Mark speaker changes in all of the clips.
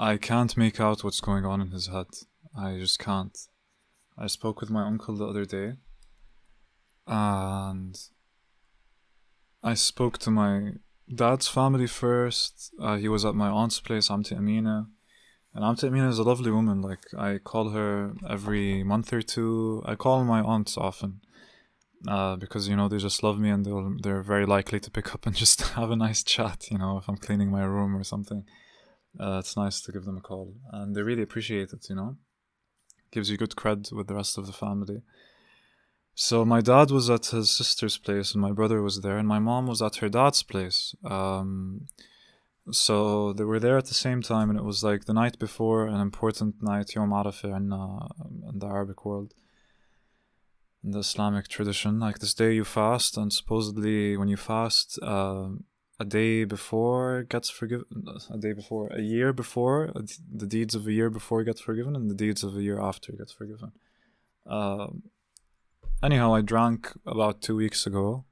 Speaker 1: I can't make out what's going on in his head. I just can't. I spoke with my uncle the other day, and I spoke to my dad's family first. Uh, he was at my aunt's place, Auntie Amina. And Auntie Amina is a lovely woman. Like, I call her every month or two. I call my aunts often. Uh, because, you know, they just love me and they'll, they're very likely to pick up and just have a nice chat, you know, if I'm cleaning my room or something. Uh, it's nice to give them a call. And they really appreciate it, you know. Gives you good cred with the rest of the family. So my dad was at his sister's place and my brother was there, and my mom was at her dad's place. Um, so they were there at the same time, and it was like the night before an important night, Yom Arafah, in, uh, in the Arabic world, in the Islamic tradition. Like this day you fast, and supposedly when you fast, uh, a day before gets forgiven, a day before, a year before, the deeds of a year before gets forgiven, and the deeds of a year after gets forgiven. Uh, anyhow, I drank about two weeks ago,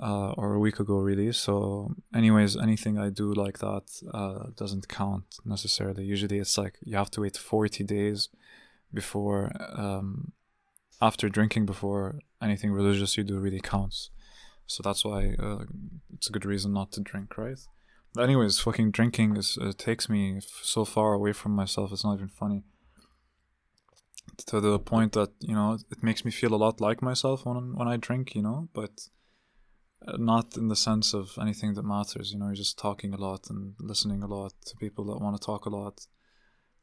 Speaker 1: uh, or a week ago, really. So, anyways, anything I do like that uh, doesn't count necessarily. Usually, it's like you have to wait 40 days before, um, after drinking, before anything religious you do really counts. So that's why uh, it's a good reason not to drink, right? But anyways, fucking drinking is uh, takes me so far away from myself. It's not even funny to the point that you know it makes me feel a lot like myself when when I drink, you know, but uh, not in the sense of anything that matters. You know, you're just talking a lot and listening a lot to people that want to talk a lot,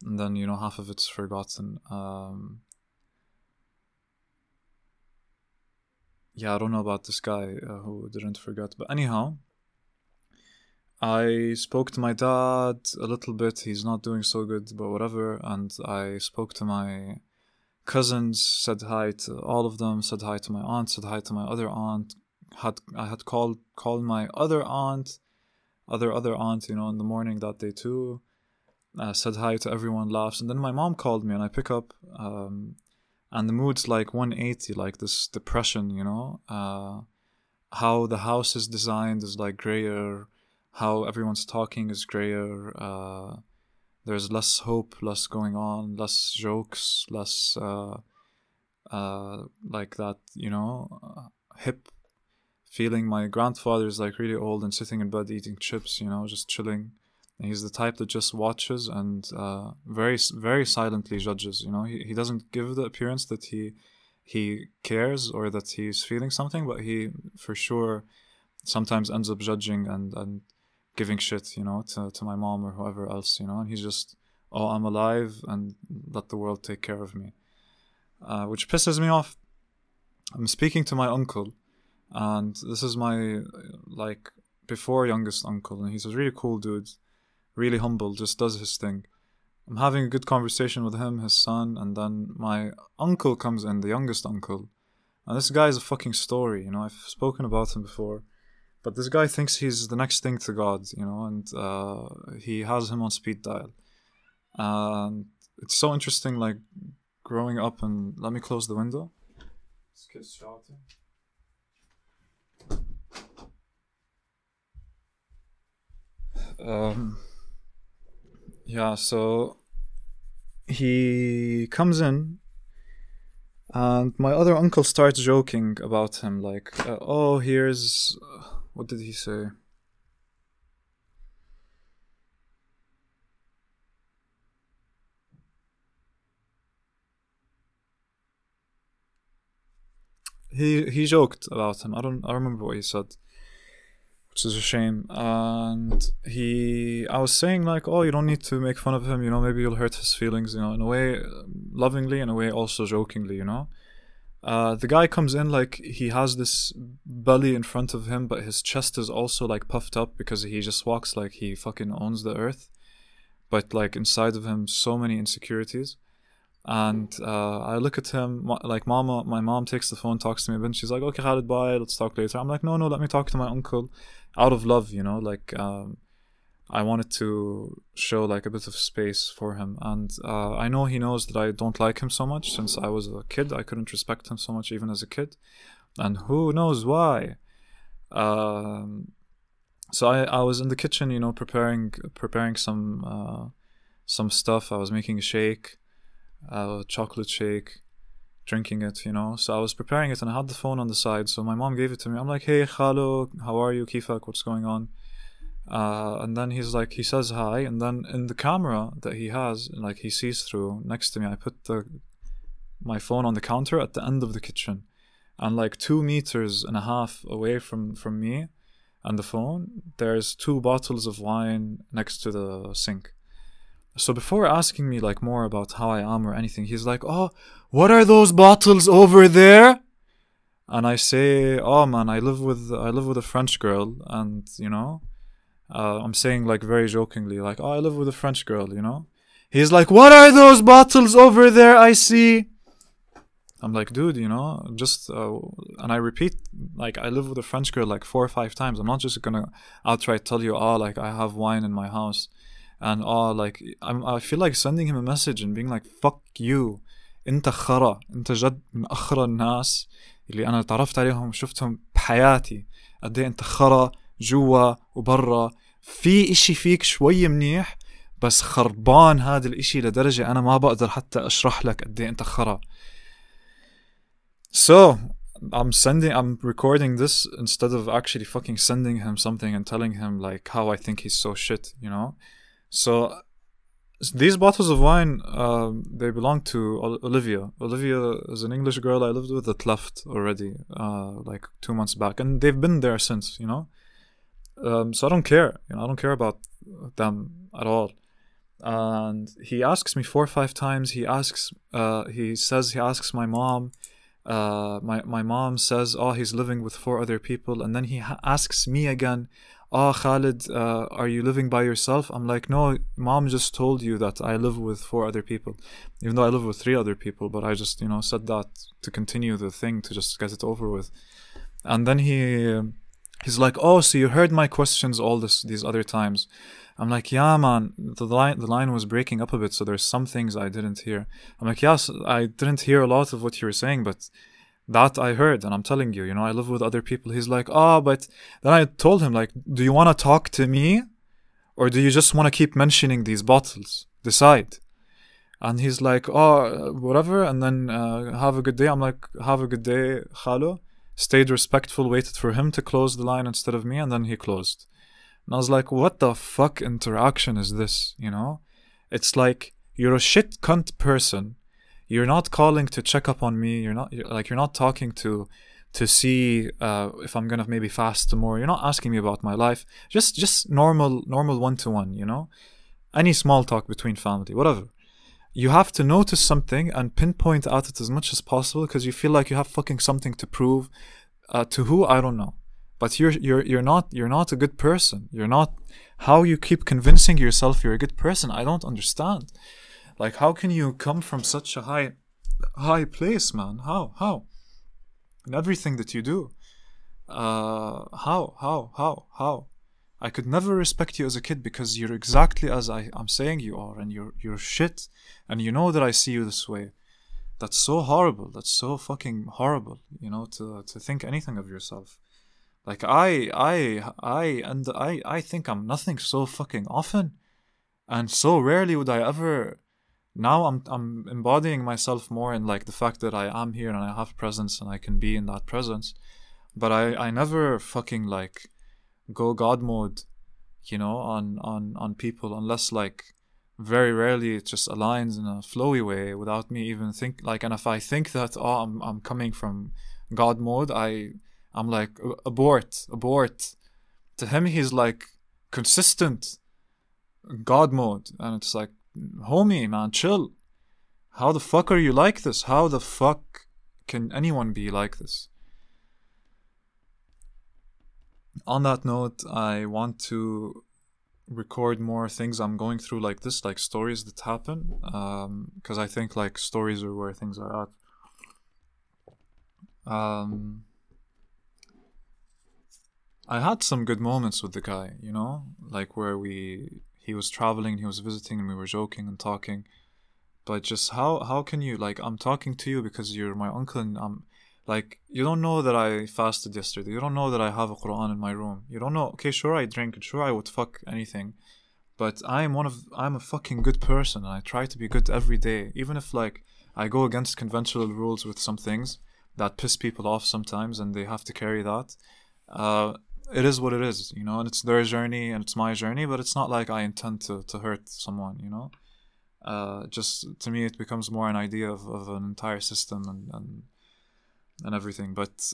Speaker 1: and then you know half of it's forgotten. Um, yeah, I don't know about this guy uh, who didn't forget, but anyhow. I spoke to my dad a little bit. He's not doing so good, but whatever. And I spoke to my cousins, said hi to all of them, said hi to my aunt, said hi to my other aunt. Had I had called called my other aunt, other other aunt, you know, in the morning that day too. Uh, said hi to everyone, laughs, and then my mom called me, and I pick up, um, and the mood's like 180, like this depression, you know. Uh, how the house is designed is like grayer, how everyone's talking is grayer. Uh, there's less hope, less going on, less jokes, less uh, uh, like that, you know, uh, hip feeling. My grandfather is like really old and sitting in bed eating chips, you know, just chilling. He's the type that just watches and uh, very, very silently judges. You know, he, he doesn't give the appearance that he he cares or that he's feeling something, but he for sure sometimes ends up judging and and giving shit, you know, to, to my mom or whoever else, you know, and he's just, oh, I'm alive and let the world take care of me. Uh, which pisses me off. I'm speaking to my uncle, and this is my, like, before youngest uncle, and he's a really cool dude, really humble, just does his thing. I'm having a good conversation with him, his son, and then my uncle comes in, the youngest uncle. And this guy is a fucking story, you know, I've spoken about him before but this guy thinks he's the next thing to God, you know, and uh, he has him on speed dial. And it's so interesting, like growing up. And let me close the window. This kid's shouting. Um, yeah, so he comes in and my other uncle starts joking about him like uh, oh here's what did he say? He he joked about him. I don't I remember what he said, which is a shame. And he, I was saying like, oh, you don't need to make fun of him. You know, maybe you'll hurt his feelings. You know, in a way, lovingly, in a way, also jokingly. You know, uh, the guy comes in like he has this belly in front of him, but his chest is also like puffed up because he just walks like he fucking owns the earth. But like inside of him, so many insecurities. And uh, I look at him like mama. My mom takes the phone, talks to me a bit. She's like, "Okay, Khalid, bye. Let's talk later." I'm like, "No, no, let me talk to my uncle, out of love, you know, like." Um, I wanted to show like a bit of space for him, and uh, I know he knows that I don't like him so much since I was a kid. I couldn't respect him so much even as a kid, and who knows why. Um, so I, I was in the kitchen, you know, preparing preparing some uh, some stuff. I was making a shake, a chocolate shake, drinking it, you know. So I was preparing it and I had the phone on the side. So my mom gave it to me. I'm like, hey, Khalo, how are you? Kifak, what's going on? Uh, and then he's like, he says hi. And then in the camera that he has, like he sees through next to me, I put the my phone on the counter at the end of the kitchen. And like two meters and a half away from, from me and the phone, there's two bottles of wine next to the sink. So before asking me like more about how I am or anything, he's like, "Oh, what are those bottles over there?" And I say, "Oh man, I live with I live with a French girl, and you know, uh, I'm saying like very jokingly, like, oh, I live with a French girl, you know." He's like, "What are those bottles over there? I see." I'm like, dude, you know, just, uh, and I repeat, like, I live with a French girl like four or five times. I'm not just gonna outright tell you, oh, like, I have wine in my house and oh like I'm, I feel like sending him a message and being like fuck you انت خرا انت جد من أخرى الناس اللي أنا تعرفت عليهم وشفتهم بحياتي قد إيه انت خرا جوا وبرا في اشي فيك شوي منيح بس خربان هذا الاشي لدرجة أنا ما بقدر حتى اشرح لك قد إيه انت خرا So I'm sending I'm recording this instead of actually fucking sending him something and telling him like how I think he's so shit, you know? So these bottles of wine, um, they belong to Olivia. Olivia is an English girl I lived with that left already, uh, like two months back, and they've been there since. You know, um, so I don't care. You know, I don't care about them at all. And he asks me four or five times. He asks, uh, he says he asks my mom. Uh, my my mom says, "Oh, he's living with four other people," and then he ha- asks me again, oh Khalid, uh, are you living by yourself? I'm like, no, mom just told you that I live with four other people, even though I live with three other people. But I just, you know, said that to continue the thing to just get it over with. And then he, he's like, oh, so you heard my questions all this these other times. I'm like, yeah, man. The line the line was breaking up a bit, so there's some things I didn't hear. I'm like, yes, I didn't hear a lot of what you were saying, but that I heard, and I'm telling you, you know, I live with other people. He's like, oh, but then I told him, like, do you want to talk to me, or do you just want to keep mentioning these bottles? Decide. And he's like, oh, whatever, and then uh, have a good day. I'm like, have a good day, Khalo. Stayed respectful, waited for him to close the line instead of me, and then he closed. And I was like, what the fuck interaction is this? You know, it's like you're a shit cunt person you're not calling to check up on me you're not you're, like you're not talking to to see uh, if i'm gonna maybe fast tomorrow you're not asking me about my life just just normal normal one-to-one you know? Any small talk between family whatever. You have to notice something and pinpoint at it as much as possible because you feel like you have fucking something to prove uh, to who i don't know. But you're you're you're not you're not a good person. You're not how you keep convincing yourself you're a good person i don't understand like, how can you come from such a high, high place, man? How, how? In everything that you do, uh, how, how, how, how? I could never respect you as a kid because you're exactly as I, I'm saying you are, and you're you're shit, and you know that I see you this way. That's so horrible. That's so fucking horrible. You know, to to think anything of yourself. Like I, I, I, and I, I think I'm nothing so fucking often, and so rarely would I ever now I'm I'm embodying myself more in like the fact that I am here and I have presence and I can be in that presence. But I I never fucking like go God mode, you know, on on on people unless like very rarely it just aligns in a flowy way without me even think like and if I think that oh I'm I'm coming from God mode, I I'm like abort, abort. To him he's like consistent God mode and it's like homie, man, chill. How the fuck are you like this? How the fuck can anyone be like this? On that note, I want to record more things I'm going through like this, like stories that happen, because um, I think like stories are where things are at. Um, I had some good moments with the guy, you know, like where we he was traveling, he was visiting, and we were joking and talking. But just how how can you like I'm talking to you because you're my uncle and I'm like you don't know that I fasted yesterday. You don't know that I have a Quran in my room. You don't know. Okay, sure I drink sure I would fuck anything, but I'm one of I'm a fucking good person and I try to be good every day even if like I go against conventional rules with some things that piss people off sometimes and they have to carry that uh, it is what it is you know and it's their journey and it's my journey but it's not like I intend to, to hurt someone you know uh, just to me it becomes more an idea of, of an entire system and, and and everything but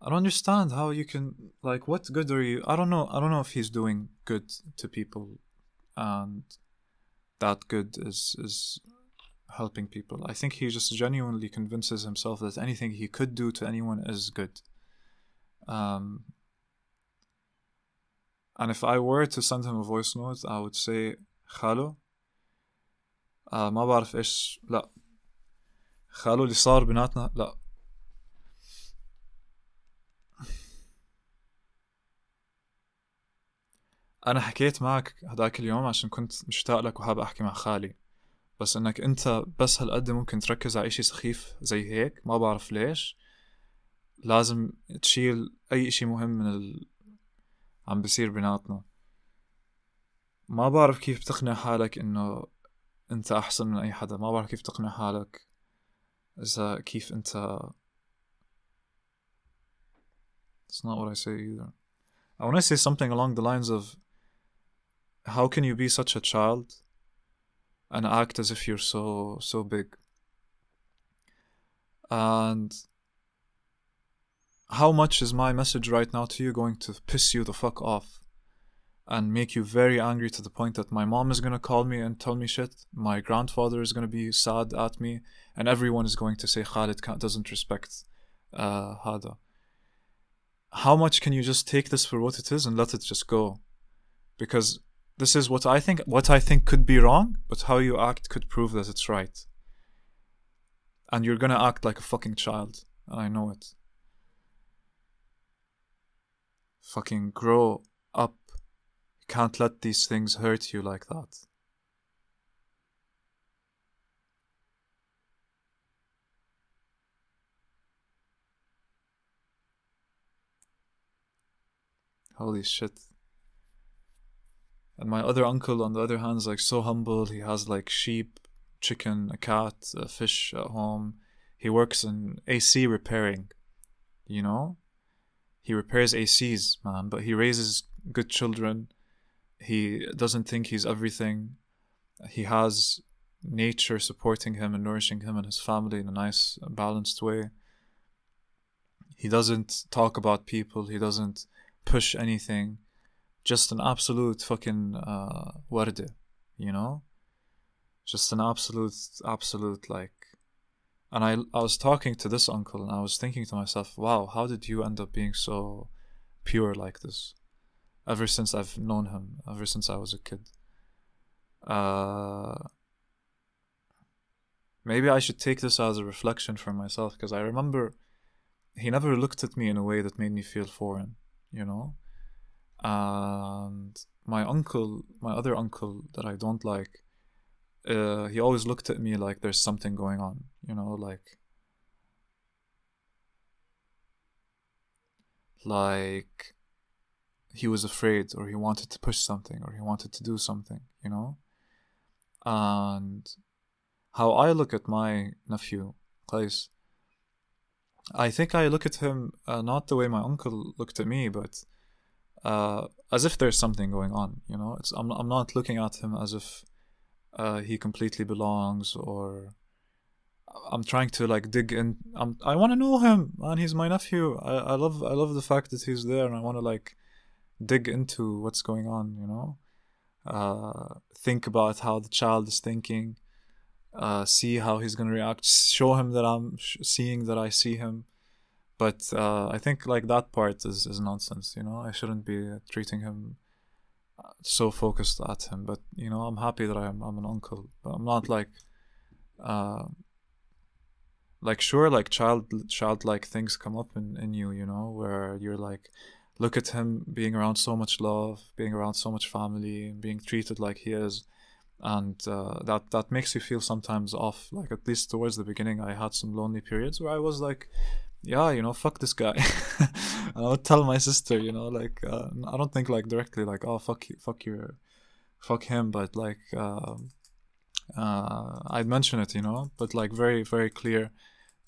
Speaker 1: I don't understand how you can like what good are you I don't know I don't know if he's doing good to people and that good is is helping people. I think he just genuinely convinces himself that anything he could do to anyone is good. Um and if I were to send him a voice note I would say خالو آه ما بعرف إيش لا. خالو اللي صار بيناتنا لا. أنا حكيت معك هداك اليوم عشان كنت مشتاق لك وحاب أحكي مع خالي. بس إنك أنت بس هالقد ممكن تركز على إشي سخيف زي هيك. ما بعرف ليش. لازم تشيل أي إشي مهم من ال... عم بصير بيناتنا ما بعرف كيف تقنع حالك إنه أنت أحسن من أي حدا ما بعرف كيف تقنع حالك إذا كيف أنت It's not what I say either. I want to say something along the lines of how can you be such a child and act as if you're so so big and how much is my message right now to you going to piss you the fuck off and make you very angry to the point that my mom is going to call me and tell me shit my grandfather is going to be sad at me and everyone is going to say Khalid doesn't respect uh, Hada how much can you just take this for what it is and let it just go because this is what I think what I think could be wrong, but how you act could prove that it's right. And you're gonna act like a fucking child, and I know it. Fucking grow up. You can't let these things hurt you like that. Holy shit. And my other uncle, on the other hand, is like so humble. He has like sheep, chicken, a cat, a fish at home. He works in AC repairing, you know? He repairs ACs, man, but he raises good children. He doesn't think he's everything. He has nature supporting him and nourishing him and his family in a nice, balanced way. He doesn't talk about people, he doesn't push anything just an absolute fucking uh, warde, you know? Just an absolute, absolute like. And I, I was talking to this uncle and I was thinking to myself, wow, how did you end up being so pure like this? Ever since I've known him, ever since I was a kid. Uh, maybe I should take this as a reflection for myself because I remember he never looked at me in a way that made me feel foreign, you know? and my uncle, my other uncle that I don't like, uh, he always looked at me like there's something going on, you know, like like he was afraid or he wanted to push something or he wanted to do something, you know? And how I look at my nephew, Qais, I think I look at him uh, not the way my uncle looked at me, but uh, as if there's something going on. You know, it's I'm I'm not looking at him as if uh, he completely belongs or I'm trying to like dig in. I'm I want to know him, and he's my nephew. I I love I love the fact that he's there, and I want to like dig into what's going on. You know, uh, think about how the child is thinking. Uh, see how he's gonna react. Show him that I'm sh- seeing that I see him but uh, I think like that part is, is nonsense. You know, I shouldn't be treating him so focused at him. But you know, I'm happy that I'm I'm an uncle. But I'm not like, uh, like sure, like child childlike things come up in in you. You know, where you're like, look at him being around so much love, being around so much family, being treated like he is. And uh, that that makes you feel sometimes off. Like at least towards the beginning, I had some lonely periods where I was like, yeah, you know, fuck this guy. I would tell my sister, you know, like uh, I don't think like directly like oh fuck you, fuck your, fuck him, but like uh, uh, I'd mention it, you know, but like very very clear.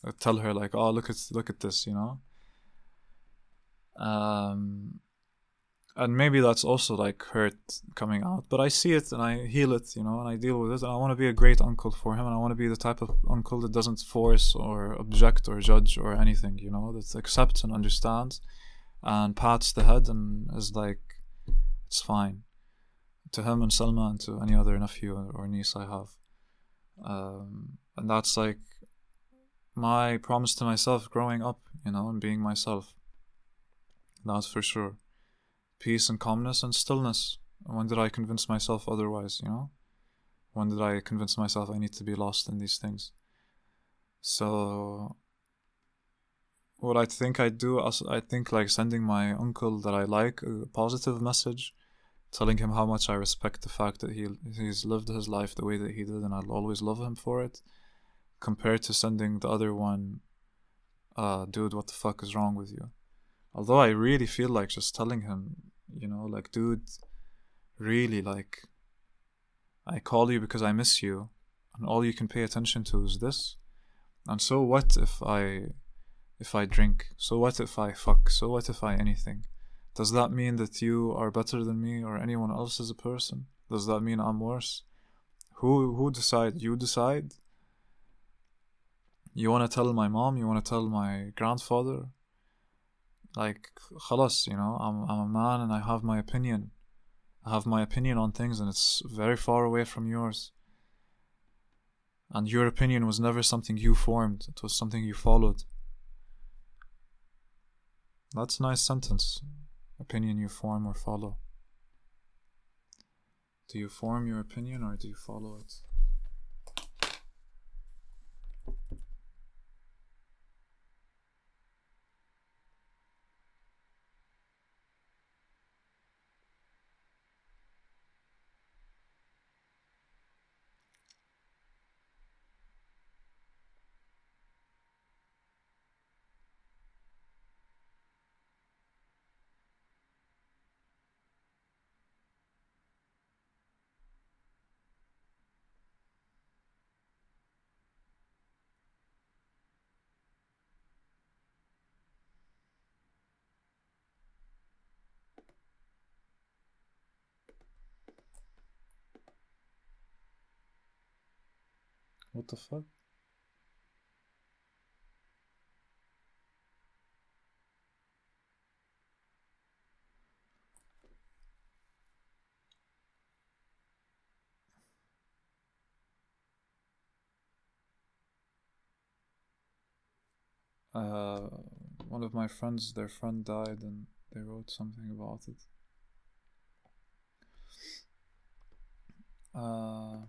Speaker 1: I'd tell her like oh look at look at this, you know. Um, and maybe that's also like hurt coming out but i see it and i heal it you know and i deal with it and i want to be a great uncle for him and i want to be the type of uncle that doesn't force or object or judge or anything you know that accepts and understands and pats the head and is like it's fine. To him and selma and to any other nephew or niece i have. Um, and that's like my promise to myself growing up you know and being myself. That's for sure peace and calmness and stillness. When did I convince myself otherwise, you know? When did I convince myself I need to be lost in these things? So, what I think I do, I think like sending my uncle that I like a positive message, telling him how much I respect the fact that he he's lived his life the way that he did, and I'll always love him for it, compared to sending the other one, uh, dude, what the fuck is wrong with you? Although I really feel like just telling him, you know, like, dude, really, like, I call you because I miss you, and all you can pay attention to is this. And so what if I, if I drink? So what if I fuck? So what if I anything? Does that mean that you are better than me or anyone else as a person? Does that mean I'm worse? Who who decide? You decide. You want to tell my mom? You want to tell my grandfather? like خلاص you know I'm, I'm a man and I have my opinion I have my opinion on things and it's very far away from yours and your opinion was never something you formed it was something you followed that's a nice sentence opinion you form or follow do you form your opinion or do you follow it What the fuck? Uh, one of my friends, their friend died, and they wrote something about it. Uh,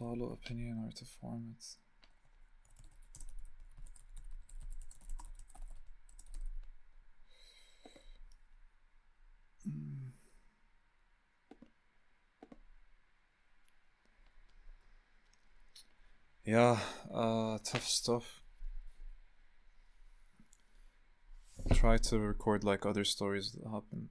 Speaker 1: follow opinion or to form it. Mm. Yeah, uh, tough stuff. Try to record like other stories that happen